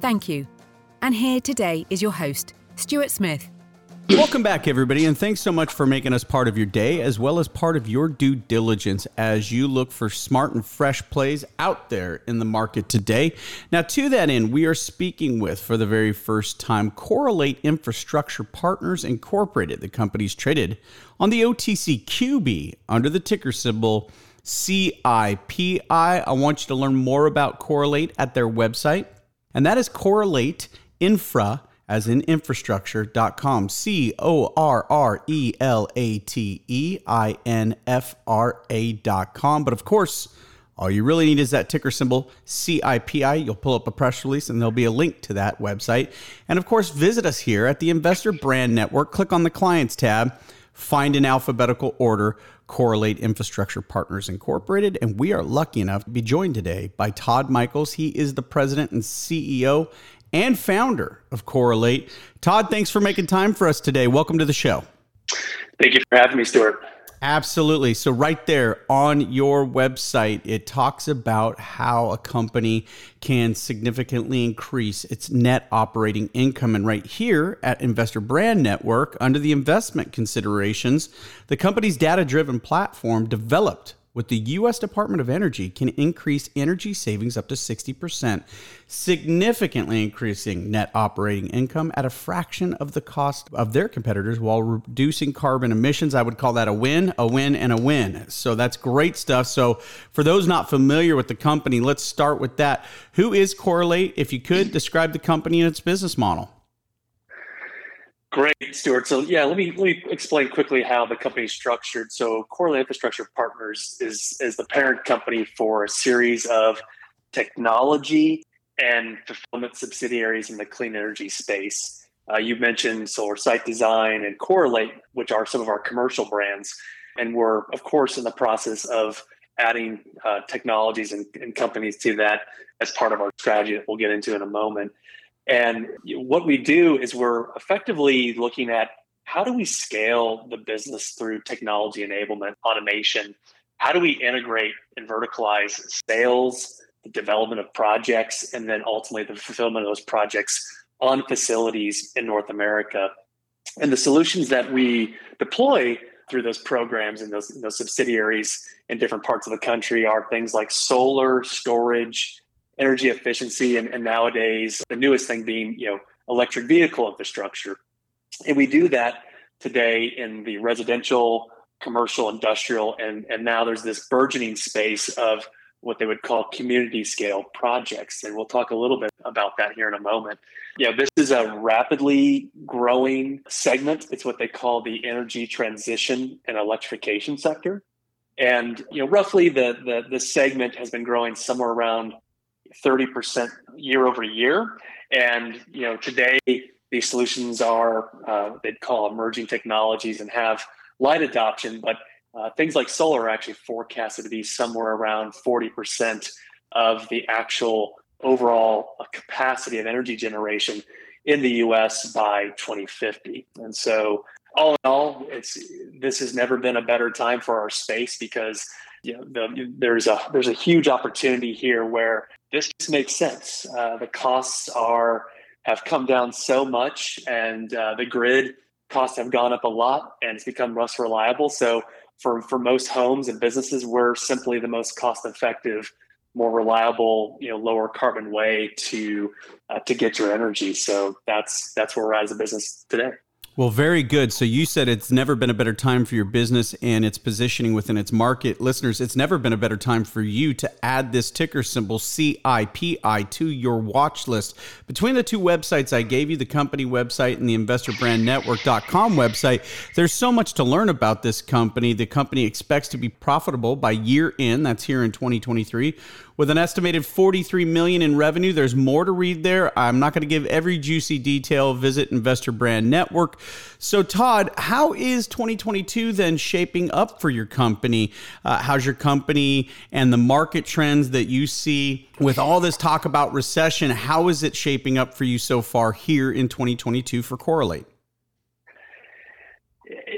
Thank you. And here today is your host, Stuart Smith. Welcome back, everybody, and thanks so much for making us part of your day as well as part of your due diligence as you look for smart and fresh plays out there in the market today. Now, to that end, we are speaking with, for the very first time, Correlate Infrastructure Partners Incorporated. The company's traded on the OTCQB under the ticker symbol CIPI. I want you to learn more about Correlate at their website and that is correlate infra as in infrastructure.com. C O R R E L A T E I N F R A.com. But of course, all you really need is that ticker symbol CIPI. You'll pull up a press release and there'll be a link to that website. And of course, visit us here at the Investor Brand Network. Click on the Clients tab, find in alphabetical order Correlate Infrastructure Partners Incorporated. And we are lucky enough to be joined today by Todd Michaels. He is the president and CEO and founder of Correlate. Todd, thanks for making time for us today. Welcome to the show. Thank you for having me, Stuart. Absolutely. So, right there on your website, it talks about how a company can significantly increase its net operating income. And right here at Investor Brand Network, under the investment considerations, the company's data driven platform developed with the U.S. Department of Energy can increase energy savings up to 60%, significantly increasing net operating income at a fraction of the cost of their competitors while reducing carbon emissions. I would call that a win, a win, and a win. So that's great stuff. So, for those not familiar with the company, let's start with that. Who is Correlate? If you could describe the company and its business model. Great, Stuart. So yeah, let me let me explain quickly how the company is structured. So Correlate Infrastructure Partners is is the parent company for a series of technology and fulfillment subsidiaries in the clean energy space. Uh, you mentioned Solar Site Design and Correlate, which are some of our commercial brands, and we're of course in the process of adding uh, technologies and, and companies to that as part of our strategy that we'll get into in a moment. And what we do is we're effectively looking at how do we scale the business through technology enablement, automation? How do we integrate and verticalize sales, the development of projects, and then ultimately the fulfillment of those projects on facilities in North America? And the solutions that we deploy through those programs and those, those subsidiaries in different parts of the country are things like solar storage, energy efficiency and, and nowadays the newest thing being you know electric vehicle infrastructure. And we do that today in the residential commercial industrial and and now there's this burgeoning space of what they would call community scale projects. And we'll talk a little bit about that here in a moment. Yeah this is a rapidly growing segment. It's what they call the energy transition and electrification sector. And you know roughly the the, the segment has been growing somewhere around 30% year over year. And you know, today these solutions are uh, they'd call emerging technologies and have light adoption, but uh, things like solar are actually forecasted to be somewhere around 40% of the actual overall uh, capacity of energy generation in the US by 2050. And so all in all, it's this has never been a better time for our space because you know, the, there's a there's a huge opportunity here where this makes sense. Uh, the costs are have come down so much, and uh, the grid costs have gone up a lot, and it's become less reliable. So for for most homes and businesses, we're simply the most cost effective more reliable, you know, lower carbon way to uh, to get your energy. So that's that's where we're at as a business today. Well, very good. So you said it's never been a better time for your business and its positioning within its market. Listeners, it's never been a better time for you to add this ticker symbol CIPI to your watch list. Between the two websites I gave you, the company website and the investorbrandnetwork.com website, there's so much to learn about this company. The company expects to be profitable by year end, that's here in 2023 with an estimated 43 million in revenue. There's more to read there. I'm not going to give every juicy detail. Visit Investor Brand Network. So, Todd, how is 2022 then shaping up for your company? Uh, how's your company and the market trends that you see with all this talk about recession? How is it shaping up for you so far here in 2022 for Correlate?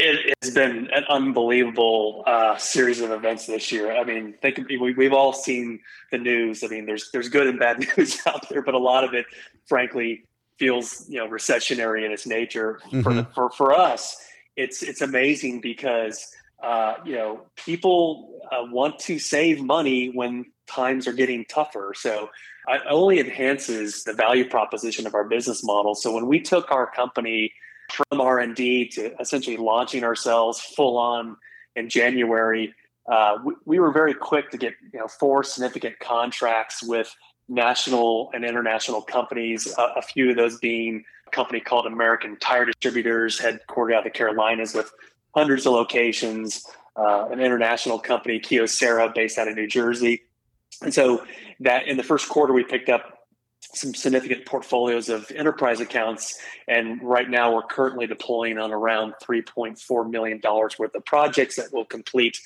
It, has been an unbelievable uh, series of events this year. I mean, think we, we've all seen the news. I mean, there's there's good and bad news out there, but a lot of it, frankly, feels you know recessionary in its nature. Mm-hmm. For, for for us, it's it's amazing because uh, you know people uh, want to save money when times are getting tougher. So it only enhances the value proposition of our business model. So when we took our company from R&D to essentially launching ourselves full on in January, uh, we, we, were very quick to get you know four significant contracts with national and international companies. Uh, a few of those being a company called American Tire Distributors, headquartered out of the Carolinas, with hundreds of locations. Uh, an international company, Kyocera, based out of New Jersey. And so that in the first quarter, we picked up some significant portfolios of enterprise accounts. And right now, we're currently deploying on around $3.4 million worth of projects that will complete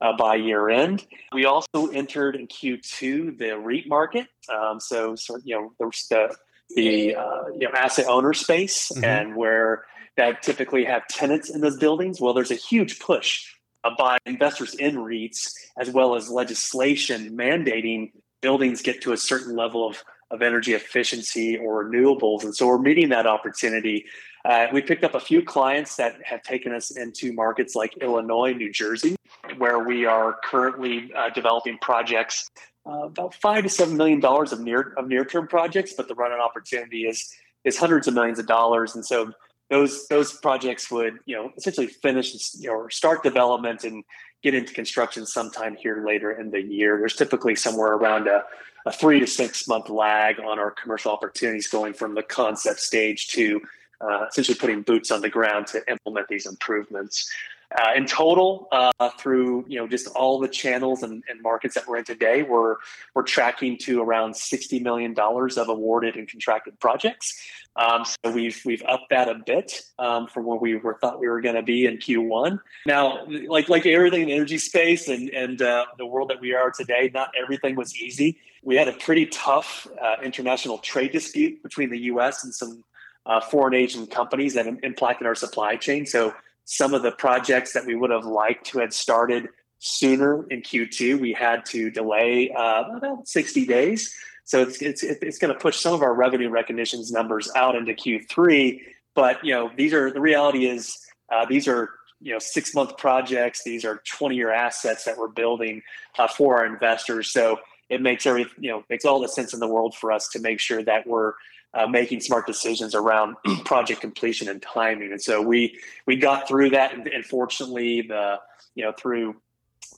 uh, by year end. We also entered in Q2 the REIT market. Um, so, so, you know, there's the, the uh, you know, asset owner space mm-hmm. and where that typically have tenants in those buildings. Well, there's a huge push uh, by investors in REITs as well as legislation mandating buildings get to a certain level of of energy efficiency or renewables. And so we're meeting that opportunity. Uh, we picked up a few clients that have taken us into markets like Illinois, New Jersey, where we are currently uh, developing projects. Uh, about five to seven million dollars of near of near term projects, but the run on opportunity is is hundreds of millions of dollars, and so those those projects would you know essentially finish you know, or start development and get into construction sometime here later in the year. There's typically somewhere around a a three to six month lag on our commercial opportunities going from the concept stage to uh, essentially putting boots on the ground to implement these improvements. Uh, in total, uh, through you know just all the channels and, and, markets that we're in today, we're we're tracking to around sixty million dollars of awarded and contracted projects. Um, so we've we've upped that a bit um, from where we were thought we were going to be in Q1. Now, like like everything in the energy space and and uh, the world that we are today, not everything was easy. We had a pretty tough uh, international trade dispute between the U.S. and some uh, foreign Asian companies that impacted our supply chain. So some of the projects that we would have liked to have started sooner in Q2, we had to delay uh, about 60 days. So it's it's, it's going to push some of our revenue recognitions numbers out into Q3. But you know, these are the reality is uh, these are you know six month projects. These are 20 year assets that we're building uh, for our investors. So it makes every you know makes all the sense in the world for us to make sure that we're uh, making smart decisions around project completion and timing. And so we we got through that, and, and fortunately, the you know through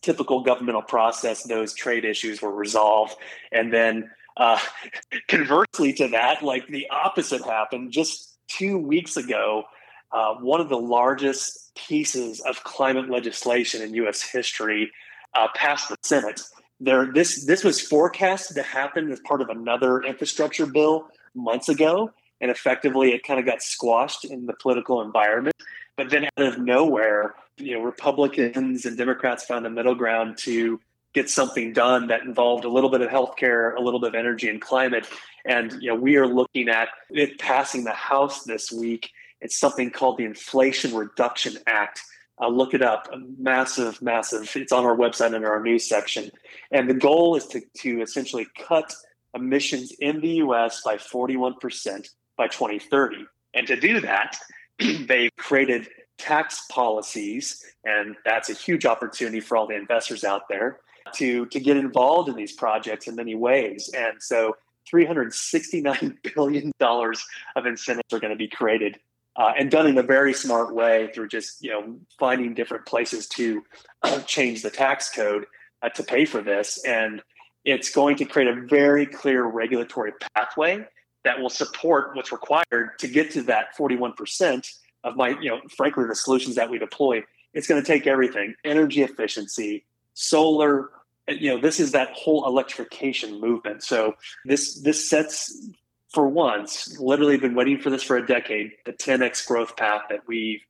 typical governmental process, those trade issues were resolved, and then uh, conversely to that, like the opposite happened just two weeks ago. Uh, one of the largest pieces of climate legislation in U.S. history uh, passed the Senate. There, this this was forecasted to happen as part of another infrastructure bill months ago, and effectively it kind of got squashed in the political environment. But then out of nowhere, you know, Republicans and Democrats found a middle ground to get something done that involved a little bit of healthcare, a little bit of energy and climate. And you know, we are looking at it passing the House this week. It's something called the Inflation Reduction Act. Uh, look it up. Massive, massive. It's on our website under our news section. And the goal is to, to essentially cut emissions in the US by 41% by 2030. And to do that, they've created tax policies, and that's a huge opportunity for all the investors out there to to get involved in these projects in many ways. And so 369 billion dollars of incentives are going to be created uh, and done in a very smart way through just you know finding different places to uh, change the tax code uh, to pay for this. And it's going to create a very clear regulatory pathway that will support what's required to get to that 41% of my you know frankly the solutions that we deploy. It's going to take everything energy efficiency solar you know this is that whole electrification movement. So this this sets for once, literally been waiting for this for a decade, the 10x growth path that we've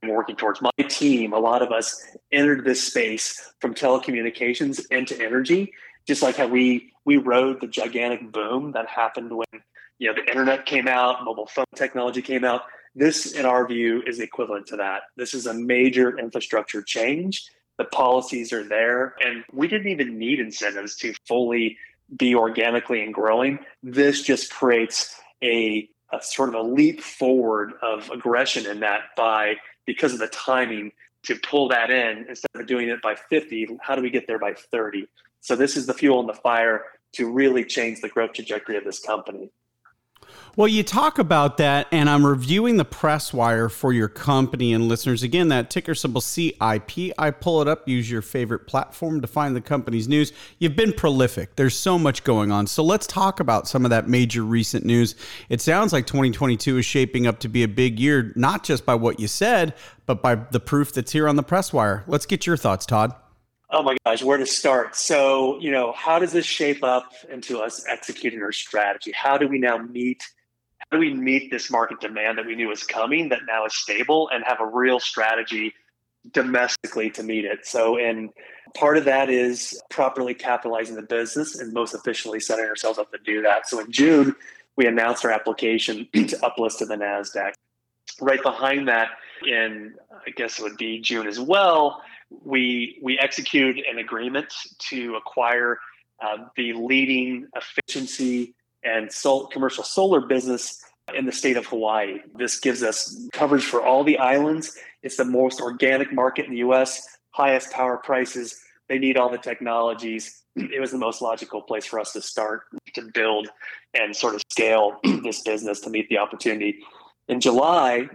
been working towards. My team, a lot of us entered this space from telecommunications into energy, just like how we we rode the gigantic boom that happened when you know the internet came out, mobile phone technology came out. This, in our view, is equivalent to that. This is a major infrastructure change. The policies are there, and we didn't even need incentives to fully be organically and growing. This just creates a, a sort of a leap forward of aggression in that by because of the timing to pull that in instead of doing it by 50 how do we get there by 30 so this is the fuel in the fire to really change the growth trajectory of this company well, you talk about that, and I'm reviewing the press wire for your company and listeners. Again, that ticker symbol CIPI pull it up, use your favorite platform to find the company's news. You've been prolific. There's so much going on. So let's talk about some of that major recent news. It sounds like 2022 is shaping up to be a big year, not just by what you said, but by the proof that's here on the press wire. Let's get your thoughts, Todd. Oh my gosh, where to start? So, you know, how does this shape up into us executing our strategy? How do we now meet How do we meet this market demand that we knew was coming that now is stable and have a real strategy domestically to meet it? So, and part of that is properly capitalizing the business and most efficiently setting ourselves up to do that. So, in June, we announced our application to uplist to the NASDAQ. Right behind that, in I guess it would be June as well, we, we executed an agreement to acquire uh, the leading efficiency and sol- commercial solar business in the state of Hawaii. This gives us coverage for all the islands. It's the most organic market in the US, highest power prices. They need all the technologies. It was the most logical place for us to start to build and sort of scale this business to meet the opportunity. In July,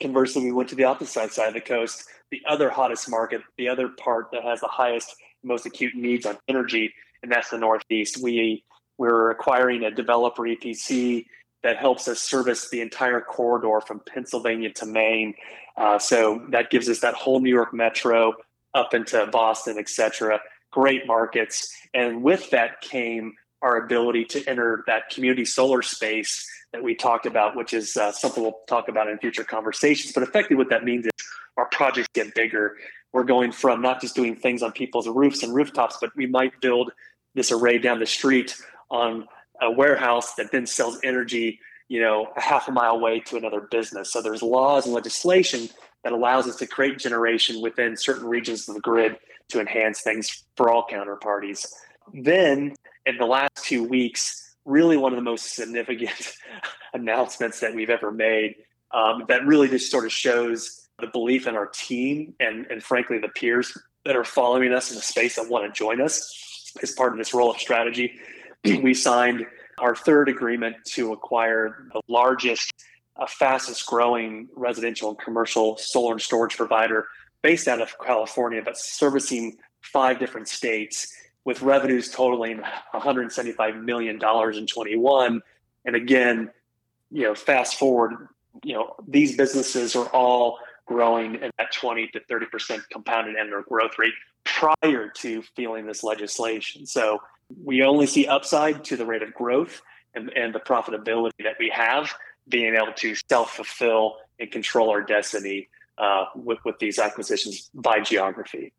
conversely, we went to the opposite side of the coast, the other hottest market, the other part that has the highest, most acute needs on energy, and that's the Northeast. We we're acquiring a developer EPC that helps us service the entire corridor from Pennsylvania to Maine. Uh, so that gives us that whole New York metro up into Boston, et cetera. Great markets. And with that came our ability to enter that community solar space that we talked about, which is uh, something we'll talk about in future conversations. But effectively, what that means is our projects get bigger. We're going from not just doing things on people's roofs and rooftops, but we might build this array down the street on a warehouse that then sells energy, you know, a half a mile away to another business. So there's laws and legislation that allows us to create generation within certain regions of the grid to enhance things for all counterparties. Then in the last two weeks, really one of the most significant announcements that we've ever made um, that really just sort of shows the belief in our team and, and frankly the peers that are following us in the space that want to join us as part of this roll up strategy we signed our third agreement to acquire the largest, uh, fastest growing residential and commercial solar and storage provider based out of California, but servicing five different states with revenues totaling $175 million in 21. And again, you know, fast forward, you know, these businesses are all growing at that 20 to 30% compounded annual growth rate prior to feeling this legislation. So we only see upside to the rate of growth and, and the profitability that we have being able to self fulfill and control our destiny uh, with, with these acquisitions by geography.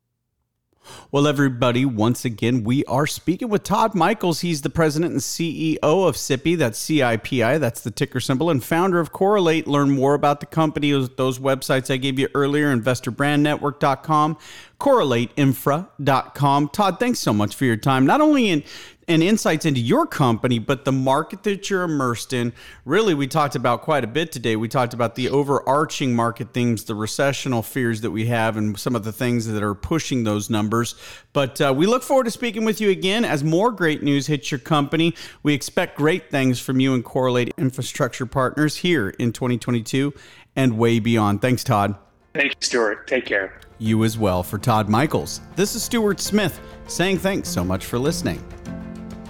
Well, everybody, once again, we are speaking with Todd Michaels. He's the president and CEO of CIPI, that's CIPI, that's the ticker symbol, and founder of Correlate. Learn more about the company, those websites I gave you earlier, investorbrandnetwork.com, correlateinfra.com. Todd, thanks so much for your time, not only in and insights into your company, but the market that you're immersed in. Really, we talked about quite a bit today. We talked about the overarching market things, the recessional fears that we have, and some of the things that are pushing those numbers. But uh, we look forward to speaking with you again as more great news hits your company. We expect great things from you and Correlate Infrastructure Partners here in 2022 and way beyond. Thanks, Todd. Thank you, Stuart. Take care. You as well. For Todd Michaels, this is Stuart Smith saying thanks so much for listening.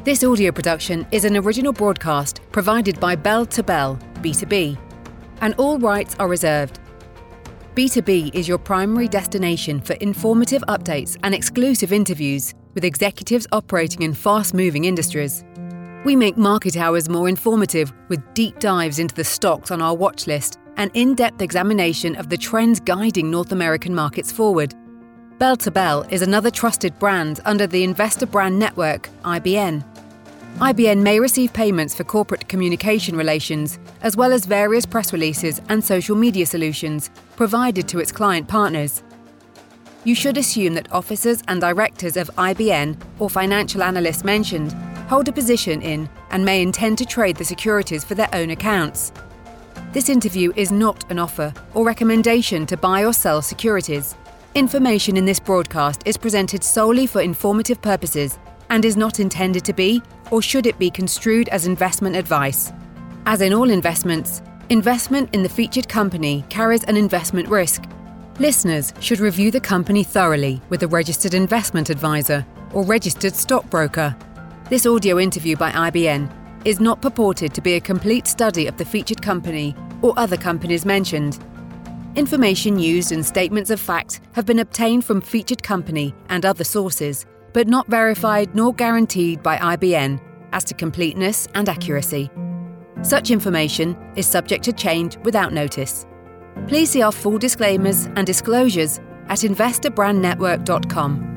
This audio production is an original broadcast provided by Bell to Bell, B2B, and all rights are reserved. B2B is your primary destination for informative updates and exclusive interviews with executives operating in fast moving industries. We make market hours more informative with deep dives into the stocks on our watch list and in depth examination of the trends guiding North American markets forward. Bell to Bell is another trusted brand under the Investor Brand Network, IBN. IBN may receive payments for corporate communication relations, as well as various press releases and social media solutions provided to its client partners. You should assume that officers and directors of IBN or financial analysts mentioned hold a position in and may intend to trade the securities for their own accounts. This interview is not an offer or recommendation to buy or sell securities. Information in this broadcast is presented solely for informative purposes and is not intended to be or should it be construed as investment advice. As in all investments, investment in the featured company carries an investment risk. Listeners should review the company thoroughly with a registered investment advisor or registered stockbroker. This audio interview by IBN is not purported to be a complete study of the featured company or other companies mentioned. Information used in statements of fact have been obtained from featured company and other sources, but not verified nor guaranteed by IBN as to completeness and accuracy. Such information is subject to change without notice. Please see our full disclaimers and disclosures at investorbrandnetwork.com.